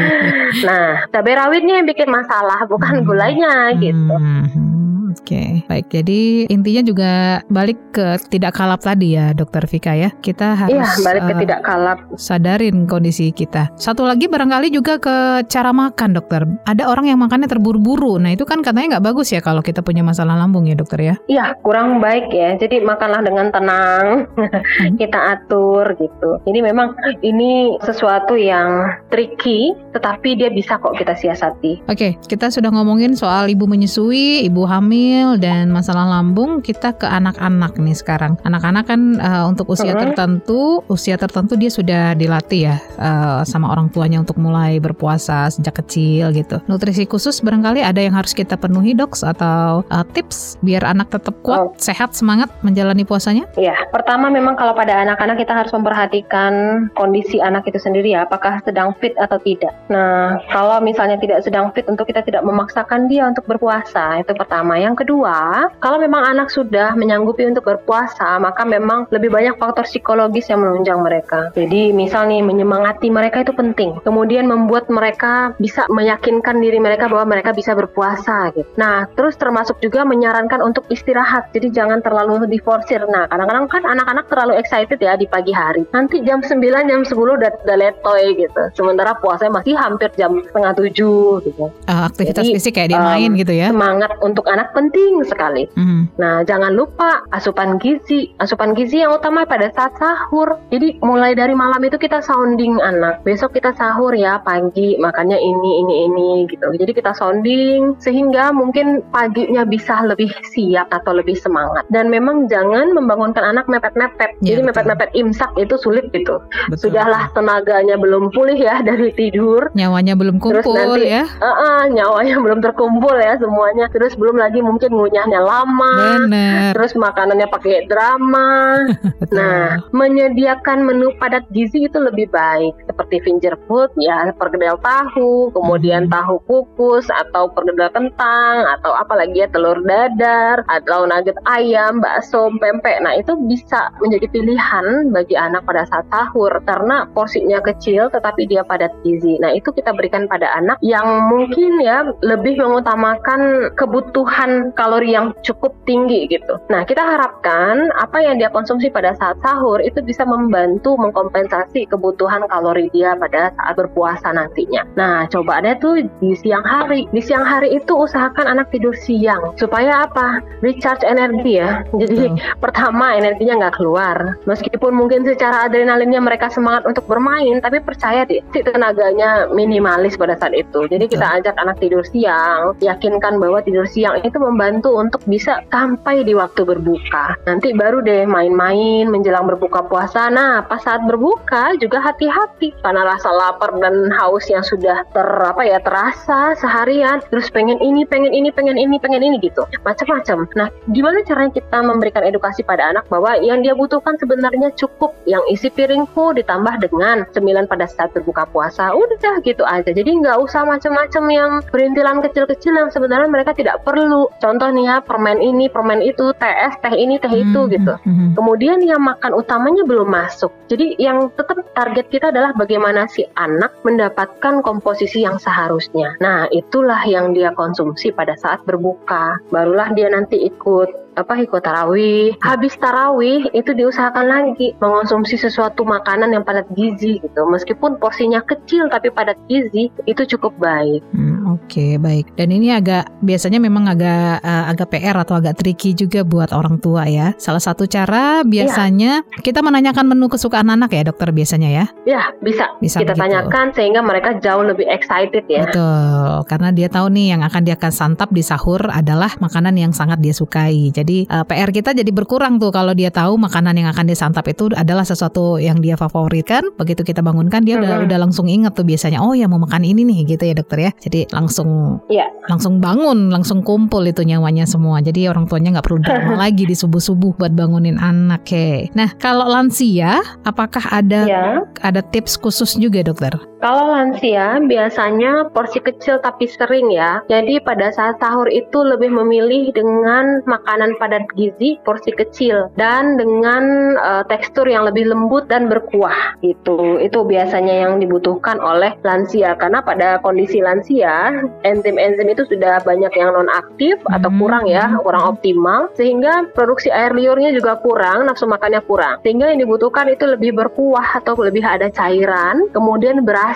Nah, cabai rawitnya yang bikin masalah, bukan hmm. gulanya gitu. Hmm. Oke, okay. baik. Jadi intinya juga balik ke tidak kalap tadi ya, Dokter Vika ya. Kita harus Iya, balik ke uh, tidak kalap. Sadarin kondisi kita. Satu lagi barangkali juga ke cara makan, Dokter. Ada orang yang makannya terburu-buru. Nah, itu kan katanya nggak bagus ya kalau kita punya masalah lambung ya, Dokter ya. Iya, kurang baik ya. Jadi makanlah dengan tenang. Hmm. kita atur gitu. Jadi memang ini sesuatu yang tricky, tetapi dia bisa kok kita siasati. Oke, okay, kita sudah ngomongin soal ibu menyusui, ibu hamil hamil dan masalah lambung kita ke anak-anak nih sekarang. Anak-anak kan uh, untuk usia tertentu, usia tertentu dia sudah dilatih ya uh, sama orang tuanya untuk mulai berpuasa sejak kecil gitu. Nutrisi khusus barangkali ada yang harus kita penuhi dok atau uh, tips biar anak tetap kuat, oh. sehat, semangat menjalani puasanya? Ya, pertama memang kalau pada anak-anak kita harus memperhatikan kondisi anak itu sendiri ya, apakah sedang fit atau tidak. Nah, kalau misalnya tidak sedang fit untuk kita tidak memaksakan dia untuk berpuasa, itu pertama. Yang Yang kedua, kalau memang anak sudah menyanggupi untuk berpuasa, maka memang lebih banyak faktor psikologis yang menunjang mereka. Jadi misal nih menyemangati mereka itu penting. Kemudian membuat mereka bisa meyakinkan diri mereka bahwa mereka bisa berpuasa gitu. Nah, terus termasuk juga menyarankan untuk istirahat. Jadi jangan terlalu diforsir. Nah, kadang-kadang kan anak-anak terlalu excited ya di pagi hari. Nanti jam 9, jam 10 udah, udah letoy gitu. Sementara puasanya masih hampir jam setengah tujuh gitu. Uh, aktivitas Jadi, fisik kayak dia um, main gitu ya. Semangat untuk anak penting sekali. Mhm. Nah, jangan lupa asupan gizi. Asupan gizi yang utama pada saat sahur. Jadi mulai dari malam itu kita sounding anak. Besok kita sahur ya pagi, makannya ini ini ini gitu. Jadi kita sounding sehingga mungkin paginya bisa lebih siap atau lebih semangat. Dan memang jangan membangunkan anak mepet-mepet. Ya, Jadi mepet-mepet imsak itu sulit gitu. Betul. Sudahlah tenaganya belum pulih ya dari tidur. Nyawanya belum Terus kumpul nanti ya. uh-uh, nyawanya belum terkumpul ya semuanya. Terus belum lagi mungkin ngunyahnya lama. Bener. Terus makanannya pakai drama. Nah, menyediakan menu padat gizi itu lebih baik seperti finger food ya perkedel tahu, kemudian Hmm. tahu kukus atau perkedel kentang atau apalagi ya telur dadar atau nugget ayam, bakso, pempek. Nah, itu bisa menjadi pilihan bagi anak pada saat sahur karena porsinya kecil tetapi dia padat gizi. Nah, itu kita berikan pada anak yang mungkin ya lebih mengutamakan kebutuhan kalori yang cukup tinggi gitu. Nah, kita harapkan apa yang dia konsumsi pada saat sahur itu bisa membantu mengkompensasi kebutuhan kalori dia pada saat berpuasa nantinya. Nah, coba deh tuh di siang hari. Di siang hari itu usahakan anak tidur siang supaya apa? Recharge energi ya. Jadi Betul. pertama energinya nggak keluar. Meskipun mungkin secara adrenalinnya mereka semangat untuk bermain, tapi percaya deh, si tenaganya minimalis pada saat itu. Jadi kita ajak anak tidur siang, yakinkan bahwa tidur siang itu membantu untuk bisa sampai di waktu berbuka. Nanti baru deh main-main menjelang berbuka puasa. Nah, pas saat berbuka juga hati-hati karena rasa lapar dan haus yang sudah ter apa ya terasa seharian. Terus pengen ini, pengen ini, pengen ini, pengen ini gitu. Macam-macam. Nah, gimana caranya kita memberikan edukasi pada anak bahwa yang dia butuhkan sebenarnya cukup yang isi piringku ditambah dengan cemilan pada saat berbuka puasa. Udah gitu aja. Jadi nggak usah macam-macam yang perintilan kecil-kecil yang sebenarnya mereka tidak perlu. Contoh nih ya, permen ini, permen itu, TS, teh ini, teh itu Mhm, gitu. mhm. Kemudian yang makan utamanya belum masuk. Jadi yang tetap target kita adalah bagaimana si anak mendapatkan komposisi yang seharusnya. Nah, itulah yang dia konsumsi pada saat berbuka. Barulah dia nanti ikut apa ikut tarawih. Habis tarawih itu diusahakan lagi mengonsumsi sesuatu makanan yang padat gizi gitu. Meskipun porsinya kecil tapi padat gizi itu cukup baik. Hmm, Oke baik. Dan ini agak biasanya memang agak eh, agak PR atau agak tricky juga buat orang tua ya. Salah satu cara biasanya kita menanyakan menu kesukaan anak ya dokter biasanya ya. Ya, bisa, Bisa kita begitu. tanyakan sehingga mereka jauh lebih excited ya. Betul. Karena dia tahu nih yang akan dia akan santap di sahur adalah makanan yang sangat dia sukai. Jadi eh, PR kita jadi berkurang tuh kalau dia tahu makanan yang akan disantap itu adalah sesuatu yang dia favoritkan. Begitu kita bangunkan dia udah Mhm. udah langsung inget tuh biasanya. Oh ya mau makan ini nih gitu ya dokter ya. Jadi langsung Iya. langsung bangun, langsung kumpul itu nyawanya semua. Jadi orang tuanya nggak perlu drama lagi di subuh-subuh buat bangunin anak. Oke. Nah kalau lansia, apakah ada Ya. ada tips khusus juga dokter? Kalau lansia biasanya porsi kecil tapi sering ya. Jadi pada saat sahur itu lebih memilih dengan makanan padat gizi porsi kecil dan dengan eh, tekstur yang lebih lembut dan berkuah gitu. Itu biasanya yang dibutuhkan oleh lansia karena pada kondisi lansia enzim-enzim itu sudah banyak yang non aktif atau Hmm. kurang ya, kurang optimal sehingga produksi air liurnya juga kurang, nafsu makannya kurang. Sehingga yang dibutuhkan itu lebih berkuah atau lebih ada cairan, kemudian berasa.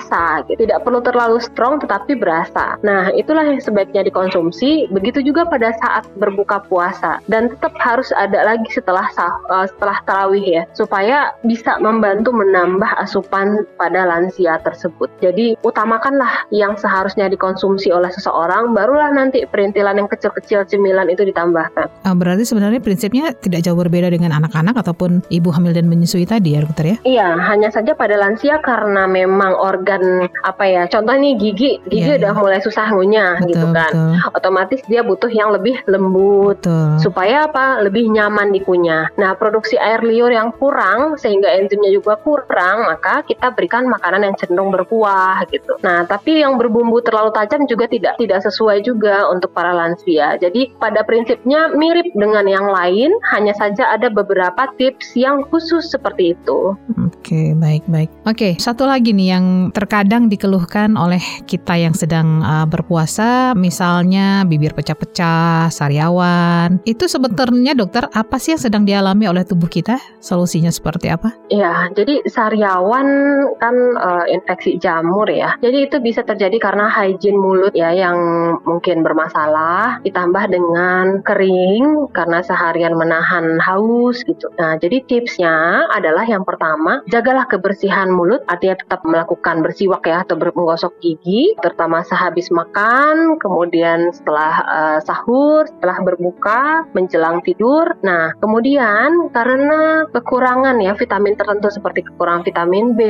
Gitu. Tidak perlu terlalu strong tetapi berasa. Nah, itulah yang sebaiknya dikonsumsi. Begitu juga pada saat berbuka puasa dan tetap harus ada lagi setelah sah- eh, setelah tarawih ya, supaya bisa membantu menambah asupan pada lansia tersebut. Jadi utamakanlah yang seharusnya dikonsumsi oleh seseorang, barulah nanti perintilan yang kecil-kecil cemilan itu ditambahkan. Ah, berarti sebenarnya prinsipnya tidak jauh berbeda dengan anak-anak ataupun ibu hamil dan menyusui tadi ya dokter ya? Iya, hanya saja pada lansia karena memang organ organ apa ya contoh nih gigi gigi Iya, udah iya. mulai susah ngunyah Betul, gitu kan betul. otomatis dia butuh yang lebih lembut Betul. supaya apa lebih nyaman dikunyah. Nah produksi air liur yang kurang sehingga enzimnya juga kurang maka kita berikan makanan yang cenderung berkuah gitu. Nah tapi yang berbumbu terlalu tajam juga tidak tidak sesuai juga untuk para lansia. Jadi pada prinsipnya mirip dengan yang lain hanya saja ada beberapa tips yang khusus seperti itu. Oke, baik-baik. Oke, satu lagi nih yang terkadang dikeluhkan oleh kita yang sedang uh, berpuasa, misalnya bibir pecah-pecah, sariawan. Itu sebenarnya dokter apa sih yang sedang dialami oleh tubuh kita? Solusinya seperti apa? Ya, jadi sariawan kan eh, infeksi jamur ya. Jadi itu bisa terjadi karena hygiene mulut ya yang mungkin bermasalah ditambah dengan kering karena seharian menahan haus gitu. Nah, jadi tipsnya adalah yang pertama, jagalah kebersihan mulut, artinya tetap melakukan bersiwak ya atau menggosok gigi, terutama sehabis makan, kemudian setelah eh, sahur, setelah berbuka, menjelang tidur. Nah, kemudian karena kekurangan ya vitamin tertentu seperti kekurangan vitamin B,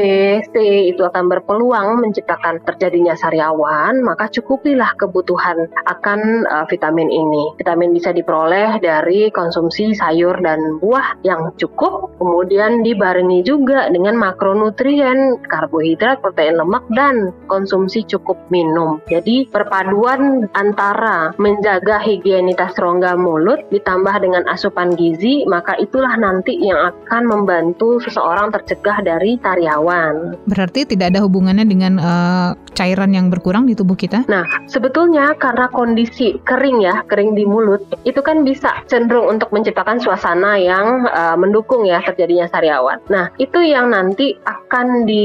C itu akan berpeluang menciptakan terjadinya sariawan, maka cukupilah kebutuhan akan uh, vitamin ini. Vitamin bisa diperoleh dari konsumsi sayur dan buah yang cukup, kemudian dibarengi juga dengan makronutrien, karbohidrat, lemak dan konsumsi cukup minum. Jadi perpaduan antara menjaga higienitas rongga mulut ditambah dengan asupan gizi, maka itulah nanti yang akan membantu seseorang tercegah dari sariawan. Berarti tidak ada hubungannya dengan uh, cairan yang berkurang di tubuh kita? Nah, sebetulnya karena kondisi kering ya, kering di mulut, itu kan bisa cenderung untuk menciptakan suasana yang uh, mendukung ya terjadinya sariawan. Nah, itu yang nanti akan di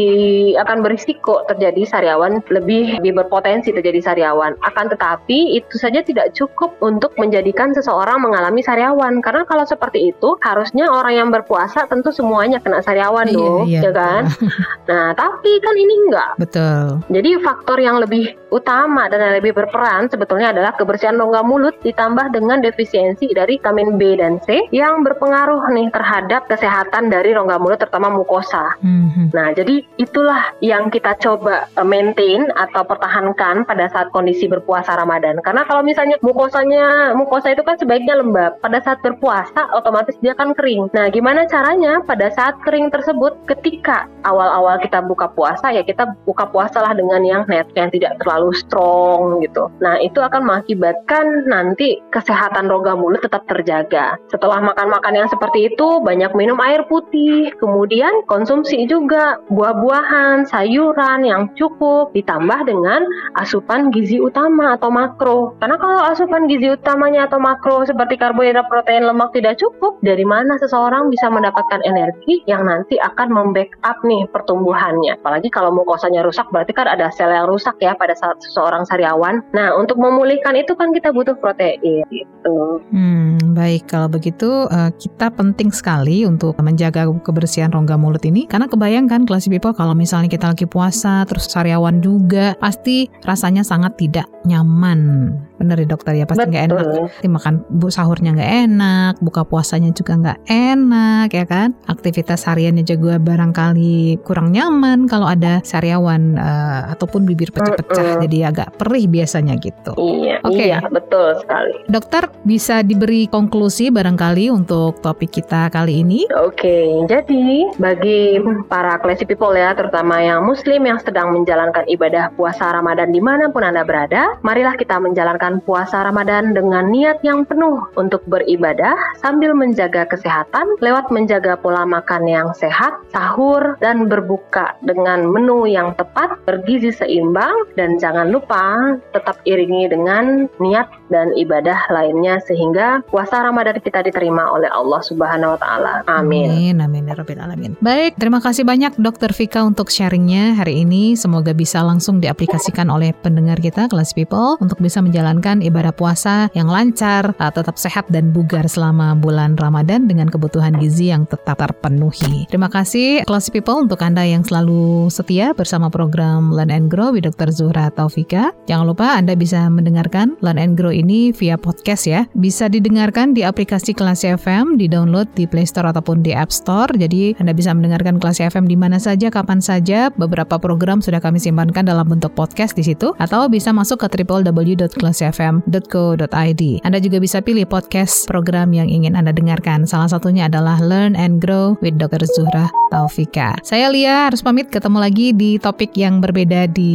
akan berisiko terjadi sariawan lebih, lebih berpotensi terjadi sariawan. Akan tetapi itu saja tidak cukup untuk menjadikan seseorang mengalami sariawan karena kalau seperti itu harusnya orang yang berpuasa tentu semuanya kena sariawan Iya, dong, iya, ya kan? Nah, tapi kan ini enggak. Betul. Jadi faktor yang lebih utama dan yang lebih berperan sebetulnya adalah kebersihan rongga mulut ditambah dengan defisiensi dari vitamin B dan C yang berpengaruh nih terhadap kesehatan dari rongga mulut terutama mukosa. Mhm. Nah, jadi itulah yang kita coba eh, maintain atau pertahankan pada saat kondisi berpuasa Ramadan. Karena kalau misalnya mukosanya mukosa itu kan sebaiknya lembab. Pada saat berpuasa otomatis dia kan kering. Nah, gimana caranya pada saat kering tersebut ketika awal-awal kita buka puasa ya kita buka puasalah dengan yang net yang tidak terlalu strong gitu. Nah, itu akan mengakibatkan nanti kesehatan rongga mulut tetap terjaga. Setelah makan-makan yang seperti itu, banyak minum air putih, kemudian konsumsi juga buah-buahan, sayuran yang cukup, ditambah dengan asupan gizi utama atau makro. Karena kalau asupan gizi utamanya atau makro seperti karbohidrat, protein, lemak tidak cukup, dari mana seseorang bisa mendapatkan energi yang nanti akan membackup nih pertumbuhannya. Apalagi kalau mukosanya rusak, berarti kan ada sel yang rusak ya pada saat seseorang sariawan. Nah, untuk memulihkan itu kan kita butuh protein gitu. Hmm, baik kalau begitu eh, kita penting sekali untuk menjaga kebersihan rongga mulut ini karena kebayangkan kelas people kalau misalnya kita lagi puasa terus sariawan juga pasti rasanya sangat tidak nyaman. Bener ya dokter ya pasti nggak enak. Pasti makan bu sahurnya nggak enak, buka puasanya juga nggak enak ya kan. Aktivitas hariannya juga barangkali kurang nyaman kalau ada sariawan eh, ataupun bibir pecah-pecah Mm-mm. jadi agak perih biasanya gitu. Iya, Oke. iya, betul sekali. Dokter bisa diberi konklusi barangkali untuk topik kita kali ini. Oke, jadi bagi para classy people ya, terutama yang muslim yang sedang menjalankan ibadah puasa Ramadan di mana pun Anda berada, marilah kita menjalankan puasa Ramadan dengan niat yang penuh untuk beribadah sambil menjaga kesehatan lewat menjaga pola makan yang sehat, sahur, dan berbuka dengan menu yang tepat, bergizi seimbang, dan jangan lupa tetap iringi dengan niat dan ibadah lainnya sehingga puasa Ramadan kita diterima oleh Allah Subhanahu wa taala. Amin. Amin, amin ya Rabbil Alamin. Baik, terima kasih banyak Dokter Vika untuk sharingnya hari ini. Semoga bisa langsung diaplikasikan oleh pendengar kita, kelas people, untuk bisa menjalankan ibadah puasa yang lancar, uh, tetap sehat dan bugar selama bulan Ramadan dengan kebutuhan gizi yang tetap terpenuhi. Terima kasih kelas people untuk Anda yang selalu setia bersama program Learn and Grow with Dr. Zuhra Taufika. Jangan lupa Anda bisa mendengarkan Learn and Grow ini via podcast ya. Bisa didengarkan di aplikasi Kelas FM, di-download di Play Store ataupun di App Store. Jadi Anda bisa mendengarkan Kelas FM di mana saja, kapan saja. Beberapa program sudah kami simpankan dalam bentuk podcast di situ atau bisa masuk ke www.kelasfm.co.id. Anda juga bisa pilih podcast program yang ingin Anda dengarkan. Salah satunya adalah Learn and Grow with Dr. Zuhra Taufika. Saya Lia harus pamit ketemu lagi di topik yang berbeda di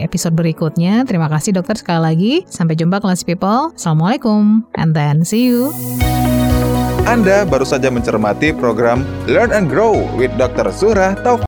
episode berikutnya. Terima kasih dokter sekali lagi. Sampai jumpa kelas people. Assalamualaikum and then see you. Anda baru saja mencermati program Learn and Grow with Dr. Zuhra Taufik.